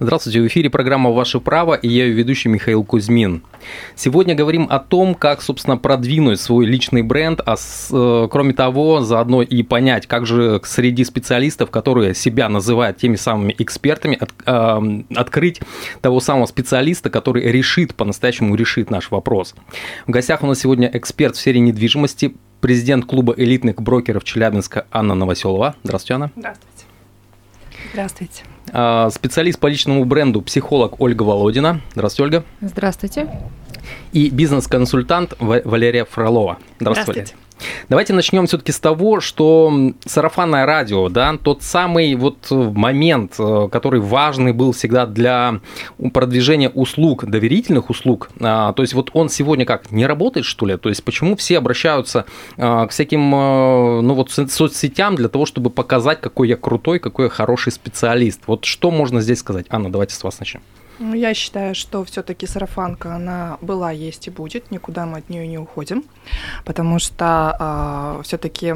Здравствуйте, в эфире программа «Ваше право» и я ее ведущий Михаил Кузьмин. Сегодня говорим о том, как, собственно, продвинуть свой личный бренд, а с, э, кроме того, заодно и понять, как же среди специалистов, которые себя называют теми самыми экспертами, от, э, открыть того самого специалиста, который решит, по-настоящему решит наш вопрос. В гостях у нас сегодня эксперт в сфере недвижимости, президент клуба элитных брокеров Челябинска Анна Новоселова. Здравствуйте, Анна. Здравствуйте. Здравствуйте. А, специалист по личному бренду, психолог Ольга Володина. Здравствуйте, Ольга. Здравствуйте. И бизнес-консультант Валерия Фролова. Здравствуйте. Здравствуйте. Давайте начнем все-таки с того, что сарафанное радио, да, тот самый вот момент, э, который важный был всегда для продвижения услуг, доверительных услуг, а, то есть вот он сегодня как, не работает, что ли? То есть почему все обращаются а, к всяким, э, ну вот, соцсетям для того, чтобы показать, какой я крутой, какой я хороший специалист? Вот что можно здесь сказать? Анна, давайте с вас начнем. Ну, я считаю, что все-таки сарафанка, она была, есть и будет, никуда мы от нее не уходим, потому что э, все-таки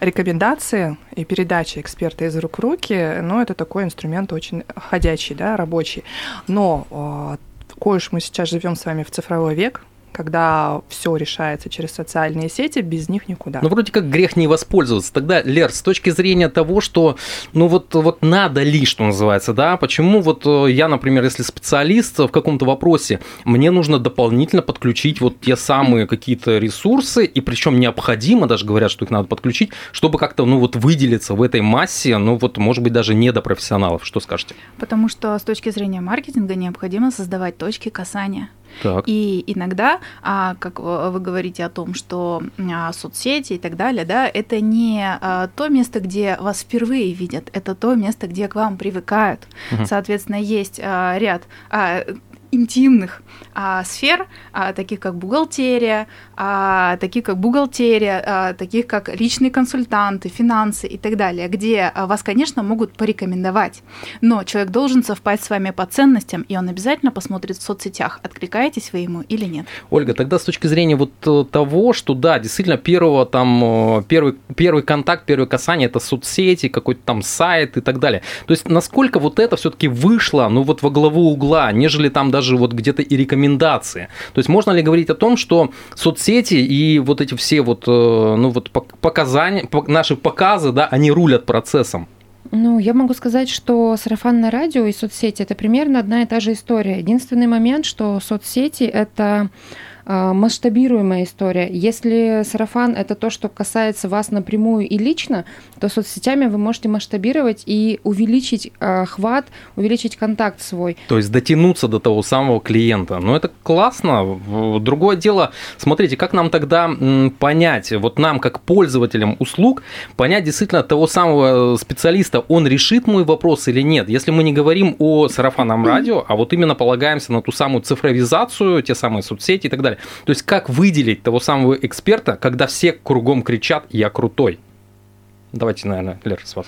рекомендации и передача эксперта из рук в руки, ну, это такой инструмент очень ходячий, да, рабочий. Но э, кое уж мы сейчас живем с вами в цифровой век, когда все решается через социальные сети, без них никуда. Ну, вроде как грех не воспользоваться. Тогда, Лер, с точки зрения того, что, ну, вот, вот надо ли, что называется, да, почему вот э, я, например, если специалист в каком-то вопросе, мне нужно дополнительно подключить вот те самые какие-то ресурсы, и причем необходимо, даже говорят, что их надо подключить, чтобы как-то, ну, вот выделиться в этой массе, ну, вот, может быть, даже не до профессионалов. Что скажете? Потому что с точки зрения маркетинга необходимо создавать точки касания. Так. И иногда, а, как вы говорите о том, что а, соцсети и так далее, да, это не а, то место, где вас впервые видят, это то место, где к вам привыкают. Угу. Соответственно, есть ряд интимных а, сфер, а, таких как бухгалтерия, а, таких как бухгалтерия, а, таких как личные консультанты, финансы и так далее, где а, вас, конечно, могут порекомендовать, но человек должен совпасть с вами по ценностям, и он обязательно посмотрит в соцсетях, откликаетесь вы ему или нет. Ольга, тогда с точки зрения вот э, того, что да, действительно первого там э, первый первый контакт, первое касание это соцсети, какой-то там сайт и так далее. То есть насколько вот это все-таки вышло, ну вот во главу угла, нежели там даже даже вот где-то и рекомендации. То есть можно ли говорить о том, что соцсети и вот эти все вот, э, ну вот показания, наши показы, да, они рулят процессом? Ну, я могу сказать, что сарафанное радио и соцсети – это примерно одна и та же история. Единственный момент, что соцсети – это масштабируемая история. Если сарафан – это то, что касается вас напрямую и лично, то соцсетями вы можете масштабировать и увеличить охват, увеличить контакт свой. То есть дотянуться до того самого клиента. Ну, это классно. Другое дело, смотрите, как нам тогда понять, вот нам, как пользователям услуг, понять действительно того самого специалиста, он решит мой вопрос или нет. Если мы не говорим о сарафанном радио, а вот именно полагаемся на ту самую цифровизацию, те самые соцсети и так далее, то есть как выделить того самого эксперта, когда все кругом кричат «я крутой»? Давайте, наверное, Лера, с вас.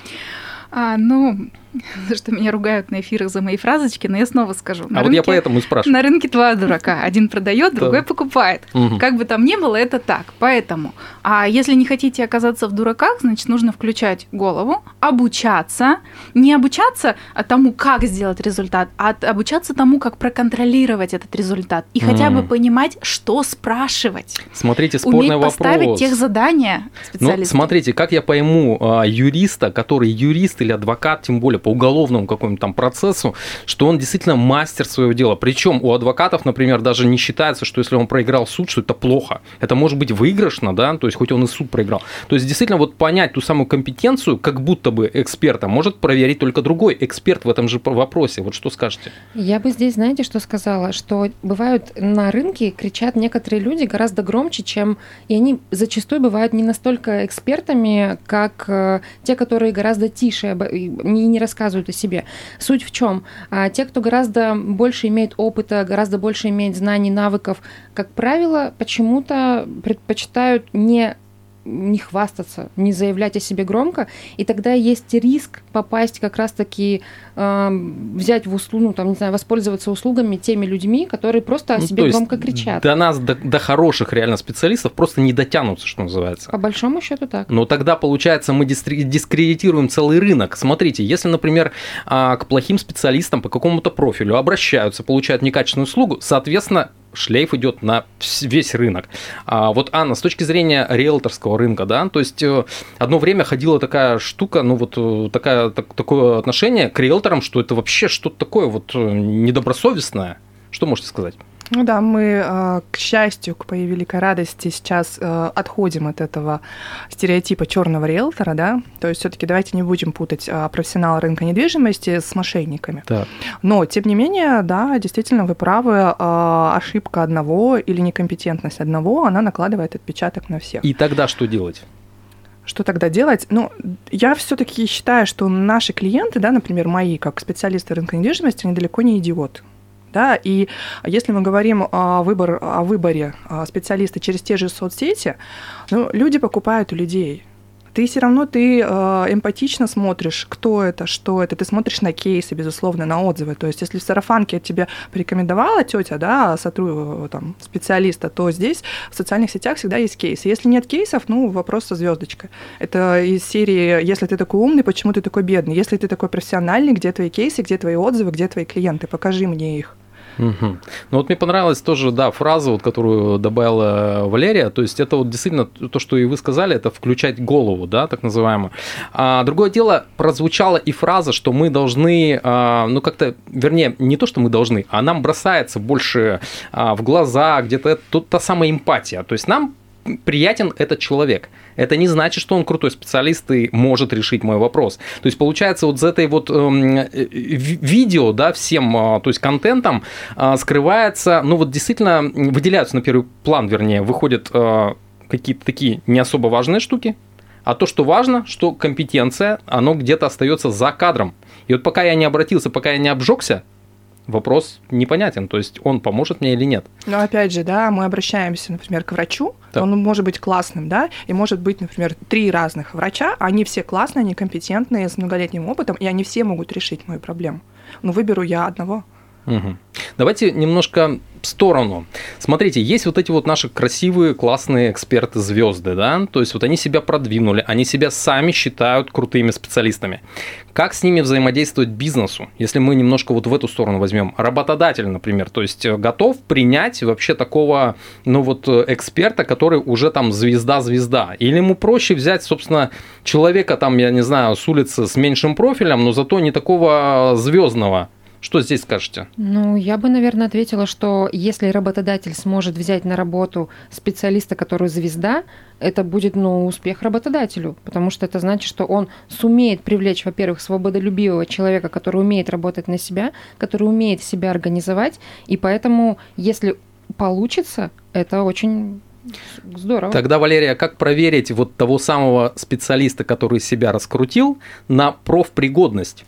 А, ну, что меня ругают на эфирах за мои фразочки, но я снова скажу. На а рынке, вот я поэтому и спрашиваю. На рынке два дурака. Один продает, другой покупает. Угу. Как бы там ни было, это так. Поэтому, а если не хотите оказаться в дураках, значит, нужно включать голову, обучаться. Не обучаться тому, как сделать результат, а обучаться тому, как проконтролировать этот результат. И хотя бы понимать, что спрашивать. Смотрите, спорный Уметь вопрос. поставить тех задания Ну, смотрите, как я пойму а, юриста, который юрист или адвокат, тем более по уголовному какому-то там процессу, что он действительно мастер своего дела. Причем у адвокатов, например, даже не считается, что если он проиграл суд, что это плохо. Это может быть выигрышно, да, то есть хоть он и суд проиграл. То есть действительно вот понять ту самую компетенцию, как будто бы эксперта, может проверить только другой эксперт в этом же вопросе. Вот что скажете? Я бы здесь, знаете, что сказала? Что бывают на рынке кричат некоторые люди гораздо громче, чем... И они зачастую бывают не настолько экспертами, как э, те, которые гораздо тише, не, не рассказывают о себе. Суть в чем? А, те, кто гораздо больше имеет опыта, гораздо больше имеет знаний, навыков, как правило, почему-то предпочитают не не хвастаться, не заявлять о себе громко, и тогда есть риск попасть как раз-таки э, взять в услугу, ну, там, не знаю, воспользоваться услугами теми людьми, которые просто о ну, себе громко кричат. До нас, до, до хороших реально специалистов просто не дотянутся, что называется. По большому счету так. Но тогда, получается, мы дискредитируем целый рынок. Смотрите, если, например, а, к плохим специалистам по какому-то профилю обращаются, получают некачественную услугу, соответственно, шлейф идет на весь рынок. А вот, Анна, с точки зрения риэлторского рынка, да, то есть э, одно время ходила такая штука, ну вот э, такая, так, такое отношение к риэлторам, что это вообще что-то такое вот э, недобросовестное. Что можете сказать? Ну да, мы, а, к счастью, к моей великой радости, сейчас э, отходим от этого стереотипа черного риэлтора, да, то есть все-таки давайте не будем путать а, профессионала рынка недвижимости с мошенниками. Да. Но, тем не менее, да, действительно, вы правы, а, ошибка одного или некомпетентность одного, она накладывает отпечаток на всех. И тогда что делать? Что тогда делать? Ну, я все-таки считаю, что наши клиенты, да, например, мои, как специалисты рынка недвижимости, они далеко не идиоты. Да? И если мы говорим о, выбор, о выборе а, специалиста через те же соцсети, ну, люди покупают у людей ты все равно ты э, эмпатично смотришь, кто это, что это, ты смотришь на кейсы, безусловно, на отзывы. То есть, если в сарафанке тебе порекомендовала тетя, да, сотрудника, там, специалиста, то здесь в социальных сетях всегда есть кейсы. Если нет кейсов, ну, вопрос со звездочкой. Это из серии «Если ты такой умный, почему ты такой бедный?» Если ты такой профессиональный, где твои кейсы, где твои отзывы, где твои клиенты? Покажи мне их. Угу. Ну вот мне понравилась тоже, да, фраза, вот, которую добавила Валерия, то есть это вот действительно то, что и вы сказали, это включать голову, да, так называемую. А другое дело, прозвучала и фраза, что мы должны, а, ну как-то, вернее, не то, что мы должны, а нам бросается больше а, в глаза, где-то тут та самая эмпатия, то есть нам приятен этот человек. Это не значит, что он крутой специалист и может решить мой вопрос. То есть, получается, вот за этой вот э, видео, да, всем, э, то есть, контентом э, скрывается, ну, вот действительно выделяются на первый план, вернее, выходят э, какие-то такие не особо важные штуки, а то, что важно, что компетенция, оно где-то остается за кадром. И вот пока я не обратился, пока я не обжегся, вопрос непонятен, то есть он поможет мне или нет. Но опять же, да, мы обращаемся, например, к врачу, да. он может быть классным, да, и может быть, например, три разных врача, они все классные, они компетентные, с многолетним опытом, и они все могут решить мою проблему. Но выберу я одного. Угу. Давайте немножко в сторону. Смотрите, есть вот эти вот наши красивые, классные эксперты звезды, да, то есть вот они себя продвинули, они себя сами считают крутыми специалистами. Как с ними взаимодействовать бизнесу, если мы немножко вот в эту сторону возьмем? Работодатель, например, то есть э, готов принять вообще такого, ну вот, э, эксперта, который уже там звезда-звезда? Или ему проще взять, собственно, человека там, я не знаю, с улицы с меньшим профилем, но зато не такого звездного, что здесь скажете? Ну, я бы, наверное, ответила, что если работодатель сможет взять на работу специалиста, который звезда, это будет ну, успех работодателю, потому что это значит, что он сумеет привлечь, во-первых, свободолюбивого человека, который умеет работать на себя, который умеет себя организовать, и поэтому, если получится, это очень Здорово. Тогда, Валерия, как проверить вот того самого специалиста, который себя раскрутил, на профпригодность?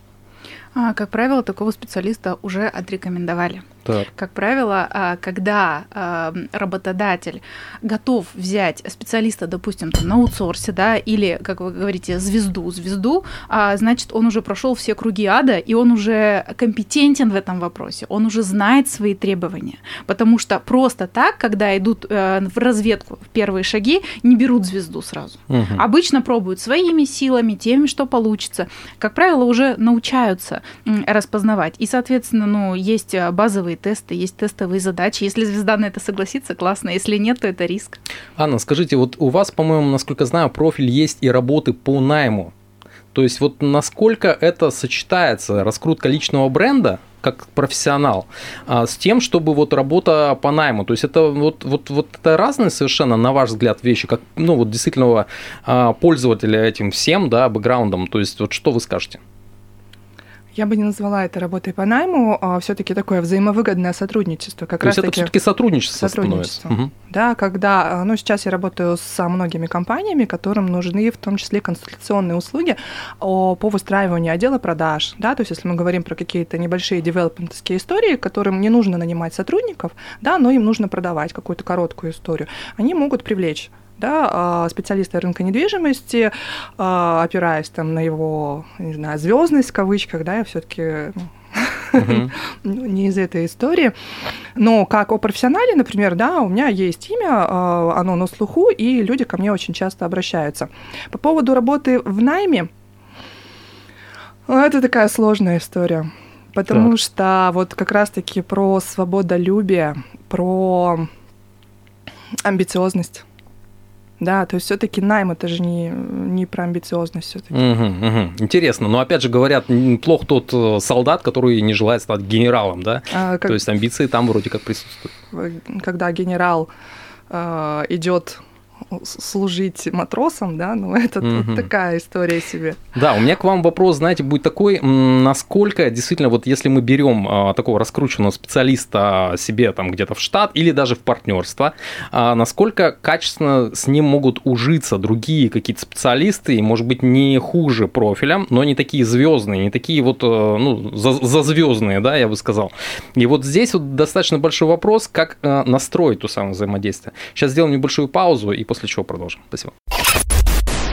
А, как правило, такого специалиста уже отрекомендовали. Так. Как правило, а, когда а, работодатель готов взять специалиста, допустим, там, на аутсорсе, да, или, как вы говорите, звезду, звезду, а, значит, он уже прошел все круги ада, и он уже компетентен в этом вопросе, он уже знает свои требования. Потому что просто так, когда идут э, в разведку в первые шаги, не берут звезду сразу. Угу. Обычно пробуют своими силами, теми, что получится. Как правило, уже научаются распознавать. И, соответственно, ну, есть базовые тестовые тесты, есть тестовые задачи. Если звезда на это согласится, классно. Если нет, то это риск. Анна, скажите, вот у вас, по-моему, насколько знаю, профиль есть и работы по найму. То есть вот насколько это сочетается, раскрутка личного бренда, как профессионал, а, с тем, чтобы вот работа по найму. То есть это вот, вот, вот это разные совершенно, на ваш взгляд, вещи, как ну, вот действительно а, пользователя этим всем, да, бэкграундом. То есть вот что вы скажете? Я бы не назвала это работой по найму, а все-таки такое взаимовыгодное сотрудничество. Как То раз есть это все-таки сотрудничество, сотрудничество. Угу. Да, когда, ну, сейчас я работаю с многими компаниями, которым нужны в том числе консультационные услуги по выстраиванию отдела продаж. Да, то есть если мы говорим про какие-то небольшие девелопментские истории, которым не нужно нанимать сотрудников, да, но им нужно продавать какую-то короткую историю, они могут привлечь да, а, специалиста рынка недвижимости, а, опираясь там на его, не знаю, звездность в кавычках, да, я все-таки ну, не из этой истории. Но как о профессионале, например, да, у меня есть имя, оно на слуху, и люди ко мне очень часто обращаются. По поводу работы в найме, это такая сложная история. Потому так. что вот как раз-таки про свободолюбие, про амбициозность. Да, то есть все-таки найм это же не, не про амбициозность все-таки. Угу, угу. Интересно, но опять же говорят, плох тот э, солдат, который не желает стать генералом, да? А, как... То есть амбиции там вроде как присутствуют. Когда генерал э, идет служить матросом, да, ну это угу. вот такая история себе. Да, у меня к вам вопрос, знаете, будет такой, насколько действительно вот если мы берем а, такого раскрученного специалиста себе там где-то в штат или даже в партнерство, а, насколько качественно с ним могут ужиться другие какие-то специалисты, и может быть не хуже профилем, но не такие звездные, не такие вот э, ну за, звездные, да, я бы сказал. И вот здесь вот достаточно большой вопрос, как э, настроить то самое взаимодействие. Сейчас сделаем небольшую паузу и после чего продолжим. Спасибо.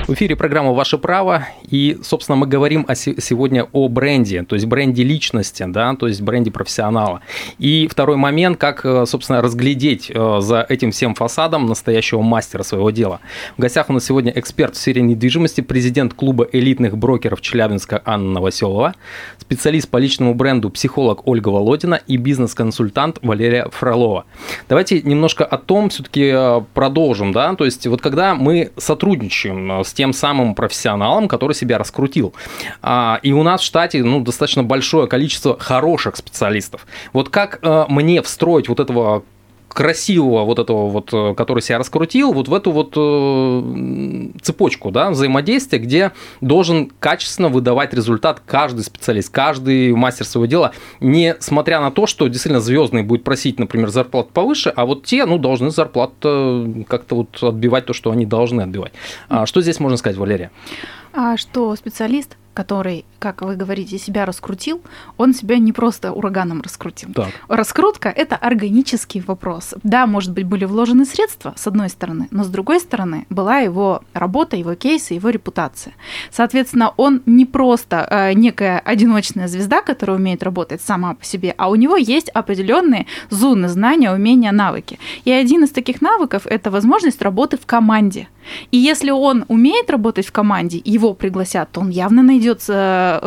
В эфире программа «Ваше право», и, собственно, мы говорим о, сегодня о бренде, то есть бренде личности, да, то есть бренде профессионала. И второй момент, как, э, собственно, разглядеть э, за этим всем фасадом настоящего мастера своего дела. В гостях у нас сегодня эксперт в сфере недвижимости, президент клуба элитных брокеров Челябинска Анна Новоселова, специалист по личному бренду, психолог Ольга Володина и бизнес-консультант Валерия Фролова. Давайте немножко о том все-таки э, продолжим, да, то есть вот когда мы сотрудничаем с с тем самым профессионалом, который себя раскрутил. А, и у нас в штате ну, достаточно большое количество хороших специалистов. Вот как э, мне встроить вот этого красивого вот этого вот, э, который себя раскрутил, вот в эту вот э, цепочку да, взаимодействия, где должен качественно выдавать результат каждый специалист, каждый мастер своего дела, несмотря на то, что действительно звездный будет просить, например, зарплату повыше, а вот те, ну, должны зарплату как-то вот отбивать то, что они должны отбивать. А что здесь можно сказать, Валерия? А что специалист который, как вы говорите, себя раскрутил, он себя не просто ураганом раскрутил. Так. Раскрутка – это органический вопрос. Да, может быть, были вложены средства, с одной стороны, но с другой стороны была его работа, его кейсы, его репутация. Соответственно, он не просто э, некая одиночная звезда, которая умеет работать сама по себе, а у него есть определенные зоны знания, умения, навыки. И один из таких навыков – это возможность работы в команде. И если он умеет работать в команде, его пригласят, то он явно найдет найдется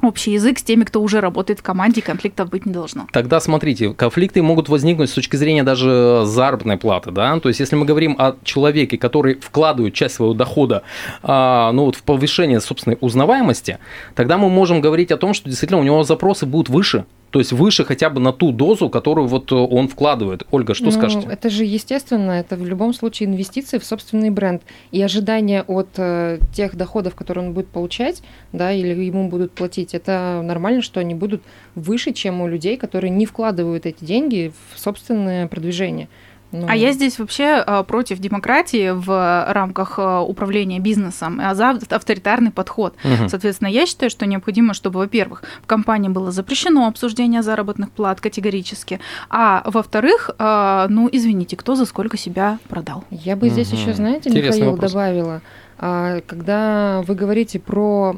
общий язык с теми, кто уже работает в команде, конфликтов быть не должно. Тогда смотрите, конфликты могут возникнуть с точки зрения даже заработной платы, да, то есть если мы говорим о человеке, который вкладывает часть своего дохода, а, ну вот в повышение собственной узнаваемости, тогда мы можем говорить о том, что действительно у него запросы будут выше, то есть выше хотя бы на ту дозу, которую вот э, он вкладывает. Ольга, что ну, скажете? Это же естественно, это в любом случае инвестиции в собственный бренд. И ожидания от э, тех доходов, которые он будет получать, да, или ему будут платить, это нормально, что они будут выше, чем у людей, которые не вкладывают эти деньги в собственное продвижение. Ну... А я здесь вообще а, против демократии в рамках а, управления бизнесом, а за авторитарный подход. Угу. Соответственно, я считаю, что необходимо, чтобы, во-первых, в компании было запрещено обсуждение заработных плат категорически, а во-вторых, а, ну, извините, кто за сколько себя продал. Я бы здесь угу. еще, знаете, Интересный Михаил вопрос. добавила когда вы говорите про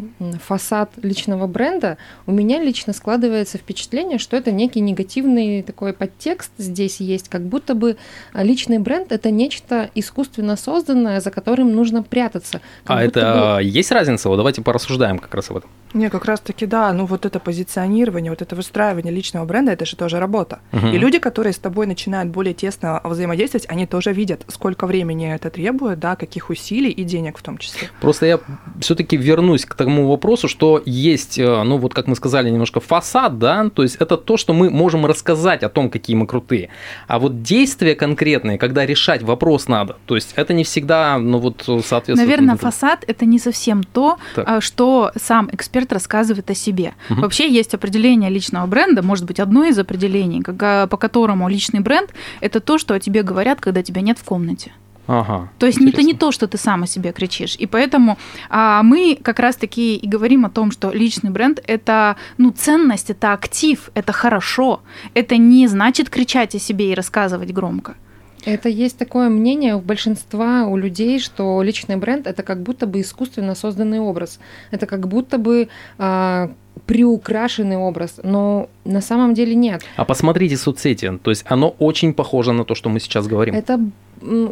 фасад личного бренда, у меня лично складывается впечатление, что это некий негативный такой подтекст здесь есть, как будто бы личный бренд это нечто искусственно созданное, за которым нужно прятаться. А это бы... есть разница? Вот давайте порассуждаем как раз об этом. Не, как раз-таки да, ну вот это позиционирование, вот это выстраивание личного бренда, это же тоже работа. Угу. И люди, которые с тобой начинают более тесно взаимодействовать, они тоже видят, сколько времени это требует, да, каких усилий и денег в том числе. Просто я все-таки вернусь к тому вопросу, что есть, э, ну вот как мы сказали, немножко фасад, да, то есть это то, что мы можем рассказать о том, какие мы крутые. А вот действия конкретные, когда решать вопрос надо, то есть это не всегда, ну вот соответственно. Наверное, фасад это не совсем то, так. А, что сам эксперт эксперт рассказывает о себе. Угу. Вообще есть определение личного бренда, может быть, одно из определений, по которому личный бренд – это то, что о тебе говорят, когда тебя нет в комнате. Ага, то есть интересно. это не то, что ты сам о себе кричишь. И поэтому а, мы как раз-таки и говорим о том, что личный бренд – это ну, ценность, это актив, это хорошо. Это не значит кричать о себе и рассказывать громко. Это есть такое мнение у большинства, у людей, что личный бренд это как будто бы искусственно созданный образ. Это как будто бы а, приукрашенный образ, но на самом деле нет. А посмотрите соцсети, то есть оно очень похоже на то, что мы сейчас говорим. Это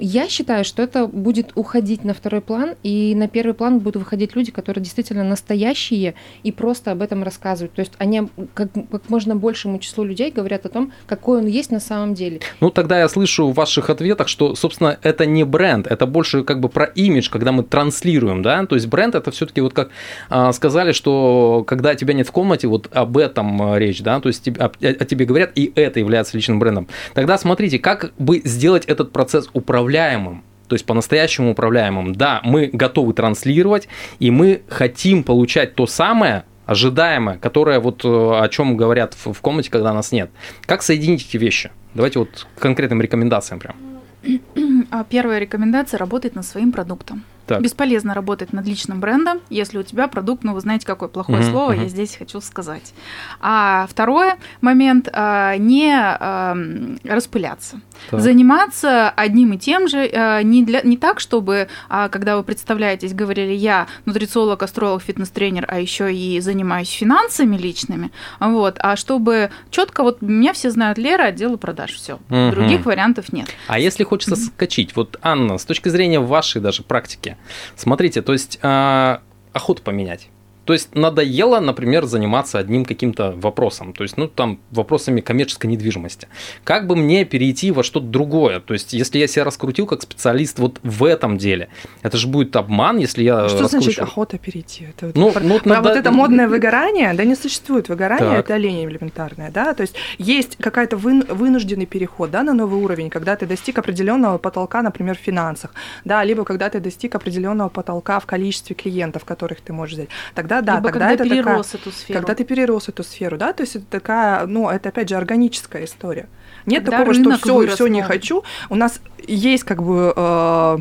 я считаю, что это будет уходить на второй план, и на первый план будут выходить люди, которые действительно настоящие и просто об этом рассказывают. То есть они как, как можно большему числу людей говорят о том, какой он есть на самом деле. Ну, тогда я слышу в ваших ответах, что, собственно, это не бренд, это больше как бы про имидж, когда мы транслируем, да, то есть бренд это все-таки вот как а, сказали, что когда тебя нет в комнате, вот об этом а, речь, да, то есть о, о тебе говорят, и это является личным брендом. Тогда смотрите, как бы сделать этот процесс управляемым, то есть по-настоящему управляемым. Да, мы готовы транслировать, и мы хотим получать то самое, ожидаемое, которое вот э, о чем говорят в, комнате, когда нас нет. Как соединить эти вещи? Давайте вот к конкретным рекомендациям прям. А первая рекомендация – работать над своим продуктом. Так. Бесполезно работать над личным брендом, если у тебя продукт, ну вы знаете, какое плохое uh-huh, слово uh-huh. я здесь хочу сказать. А второй момент а, не а, распыляться. Так. Заниматься одним и тем же а, не, для, не так, чтобы, а, когда вы представляетесь, говорили, я нутрициолог, астролог, фитнес-тренер, а еще и занимаюсь финансами личными, вот, а чтобы четко, вот меня все знают, Лера, отдела продаж, все. Uh-huh. Других вариантов нет. А если хочется uh-huh. скачить, вот, Анна, с точки зрения вашей даже практики, Смотрите, то есть э, охоту поменять. То есть надоело, например, заниматься одним каким-то вопросом, то есть, ну, там, вопросами коммерческой недвижимости. Как бы мне перейти во что-то другое? То есть, если я себя раскрутил как специалист вот в этом деле, это же будет обман, если я Что раскручу... значит охота перейти? Это вот, ну, ну, про, вот это модное выгорание, да не существует выгорания, так. это лень элементарная, да, то есть есть какая-то вы, вынужденный переход, да, на новый уровень, когда ты достиг определенного потолка, например, в финансах, да, либо когда ты достиг определенного потолка в количестве клиентов, которых ты можешь взять. Тогда да, Либо тогда когда это перерос такая, эту сферу. Когда ты перерос эту сферу, да, то есть это такая, ну, это опять же органическая история. Нет когда такого, что все, все не хочу. У нас есть как бы э,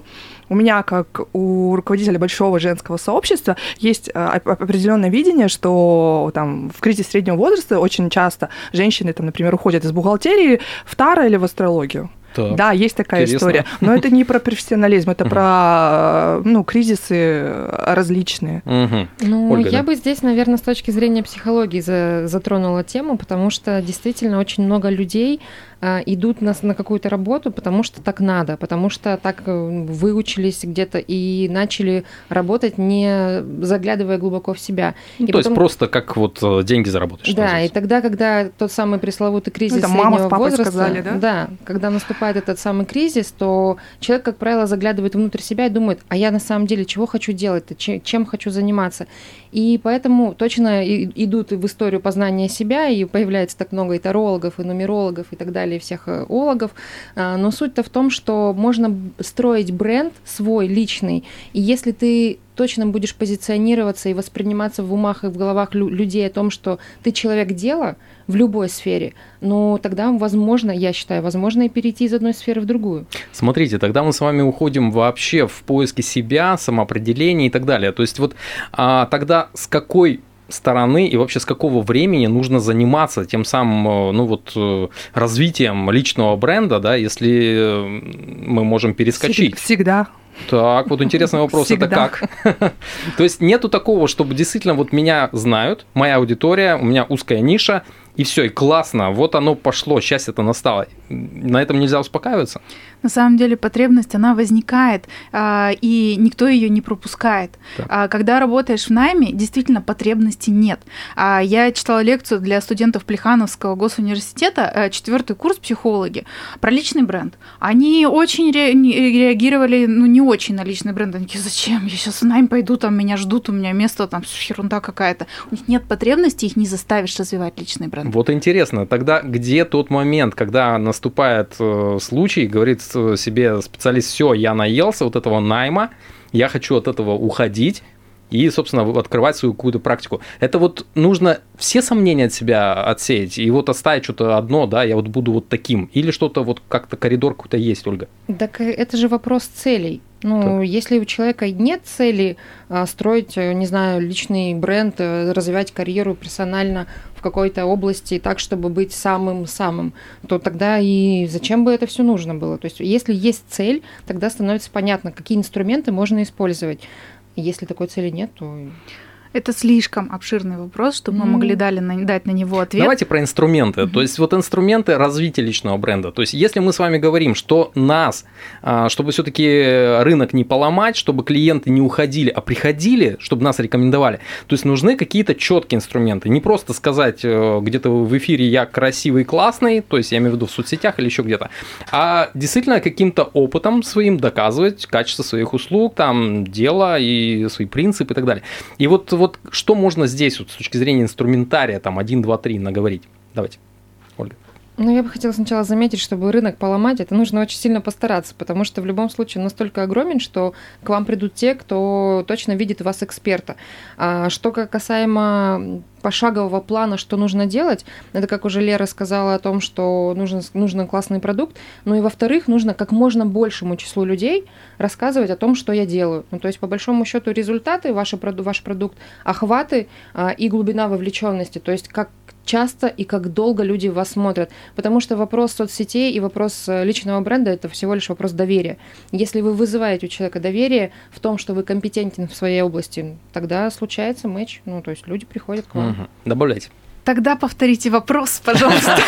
у меня, как у руководителя большого женского сообщества, есть э, определенное видение, что там в кризис среднего возраста очень часто женщины, там, например, уходят из бухгалтерии в таро или в астрологию. Так. Да, есть такая Интересно. история. Но это не про профессионализм, это про ну, кризисы различные. Ну, я бы здесь, наверное, с точки зрения психологии затронула тему, потому что действительно очень много людей идут на, на какую-то работу, потому что так надо, потому что так э, выучились где-то и начали работать, не заглядывая глубоко в себя. Ну, и то потом... есть просто как вот э, деньги заработать. Да, и тогда, когда тот самый пресловутый кризис ну, среднего мама возраста, сказали, да? да, когда наступает этот самый кризис, то человек, как правило, заглядывает внутрь себя и думает, а я на самом деле чего хочу делать, чем хочу заниматься. И поэтому точно идут в историю познания себя, и появляется так много и тарологов, и нумерологов, и так далее, всех э, ологов. А, но суть-то в том, что можно строить бренд свой, личный, и если ты точно будешь позиционироваться и восприниматься в умах и в головах людей о том, что ты человек дела в любой сфере, но тогда, возможно, я считаю, возможно и перейти из одной сферы в другую. Смотрите, тогда мы с вами уходим вообще в поиски себя, самоопределения и так далее. То есть вот а, тогда с какой стороны и вообще с какого времени нужно заниматься тем самым э, ну вот, э, развитием личного бренда, да, если э, мы можем перескочить? Всегда. Так, вот интересный вопрос, Всегда. это как? То есть нету такого, чтобы действительно вот меня знают, моя аудитория, у меня узкая ниша, и все, и классно, вот оно пошло, счастье это настало. На этом нельзя успокаиваться? На самом деле потребность, она возникает, а, и никто ее не пропускает. Так. Когда работаешь в найме, действительно потребности нет. А, я читала лекцию для студентов Плехановского госуниверситета, э, четвертый курс психологи, про личный бренд. Они очень реагировали, ну, не очень на личный бренд. Они такие, зачем? Я сейчас в найм пойду, там меня ждут, у меня место, там ерунда какая-то. У них нет потребности, их не заставишь развивать личный бренд. Вот интересно, тогда где тот момент, когда наступает э, случай, говорит себе специалист, все, я наелся вот этого найма, я хочу от этого уходить, и, собственно, открывать свою какую-то практику. Это вот нужно все сомнения от себя отсеять и вот оставить что-то одно, да, я вот буду вот таким, или что-то вот как-то коридор какой-то есть, Ольга? Так э, это же вопрос целей. Ну, так. если у человека нет цели а, строить, э, не знаю, личный бренд, э, развивать карьеру персонально в какой-то области так, чтобы быть самым-самым, то тогда и зачем бы это все нужно было? То есть, если есть цель, тогда становится понятно, какие инструменты можно использовать. Если такой цели нет, то это слишком обширный вопрос, чтобы mm. мы могли дали на, дать на него ответ. Давайте про инструменты. Mm-hmm. То есть вот инструменты развития личного бренда. То есть если мы с вами говорим, что нас, а, чтобы все-таки рынок не поломать, чтобы клиенты не уходили, а приходили, чтобы нас рекомендовали, то есть нужны какие-то четкие инструменты. Не просто сказать э, где-то в эфире я красивый, классный, то есть я имею в виду в соцсетях или еще где-то, а действительно каким-то опытом своим доказывать качество своих услуг, там, дела и свои принципы и так далее. И вот вот что можно здесь вот, с точки зрения инструментария, там, 1, 2, 3 наговорить? Давайте, Ольга. Ну, я бы хотела сначала заметить, чтобы рынок поломать, это нужно очень сильно постараться, потому что в любом случае он настолько огромен, что к вам придут те, кто точно видит вас эксперта. А что касаемо пошагового плана, что нужно делать, это как уже Лера сказала о том, что нужен, нужен классный продукт, ну и во-вторых, нужно как можно большему числу людей рассказывать о том, что я делаю. Ну, то есть, по большому счету, результаты, ваш, ваш продукт, охваты а, и глубина вовлеченности, то есть как часто и как долго люди вас смотрят. Потому что вопрос соцсетей и вопрос э, личного бренда – это всего лишь вопрос доверия. Если вы вызываете у человека доверие в том, что вы компетентен в своей области, тогда случается матч. Ну, то есть люди приходят к вам. Угу. Добавляйте. Тогда повторите вопрос, пожалуйста.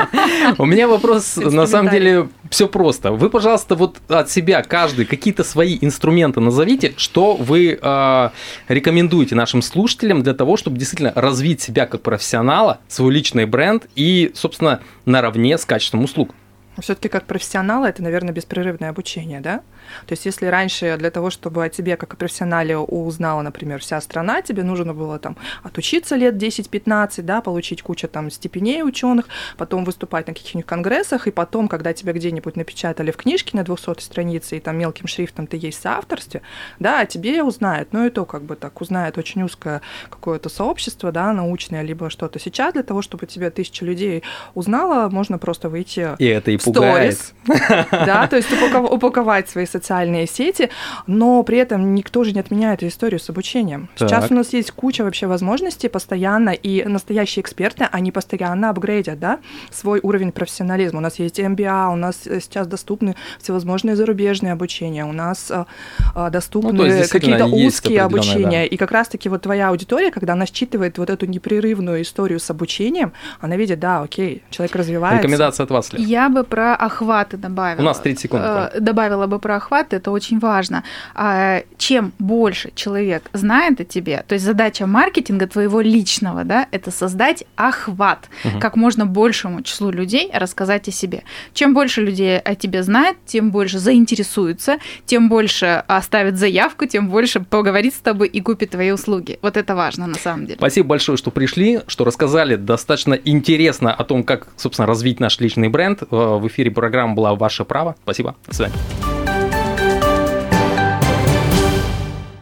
У меня вопрос, на самом деле, все просто. Вы, пожалуйста, вот от себя каждый какие-то свои инструменты назовите, что вы э, рекомендуете нашим слушателям для того, чтобы действительно развить себя как профессионала, свой личный бренд и, собственно, наравне с качеством услуг. Все-таки как профессионала это, наверное, беспрерывное обучение, да? То есть если раньше для того, чтобы о тебе как о профессионале узнала, например, вся страна, тебе нужно было там отучиться лет 10-15, да, получить кучу там степеней ученых, потом выступать на каких-нибудь конгрессах, и потом, когда тебя где-нибудь напечатали в книжке на 200 странице, и там мелким шрифтом ты есть в соавторстве, да, о тебе узнают. Ну и то как бы так узнает очень узкое какое-то сообщество, да, научное, либо что-то. Сейчас для того, чтобы тебя тысяча людей узнала, можно просто выйти и это и пугает. Stories, да, то есть упаковать свои социальные сети, но при этом никто же не отменяет историю с обучением. Так. Сейчас у нас есть куча вообще возможностей постоянно, и настоящие эксперты, они постоянно апгрейдят, да, свой уровень профессионализма. У нас есть MBA, у нас сейчас доступны всевозможные зарубежные обучения, у нас а, а, доступны ну, какие-то узкие обучения. Да. И как раз-таки вот твоя аудитория, когда она считывает вот эту непрерывную историю с обучением, она видит, да, окей, человек развивается. Рекомендация от вас, Лев. Я бы про охваты добавила. У нас 30 секунд. Э, добавила бы про охват, это очень важно. А, чем больше человек знает о тебе, то есть задача маркетинга твоего личного, да, это создать охват, угу. как можно большему числу людей рассказать о себе. Чем больше людей о тебе знает, тем больше заинтересуются, тем больше оставит заявку, тем больше поговорит с тобой и купит твои услуги. Вот это важно на самом деле. Спасибо большое, что пришли, что рассказали достаточно интересно о том, как, собственно, развить наш личный бренд. Э, в эфире программа была «Ваше право». Спасибо. До свидания.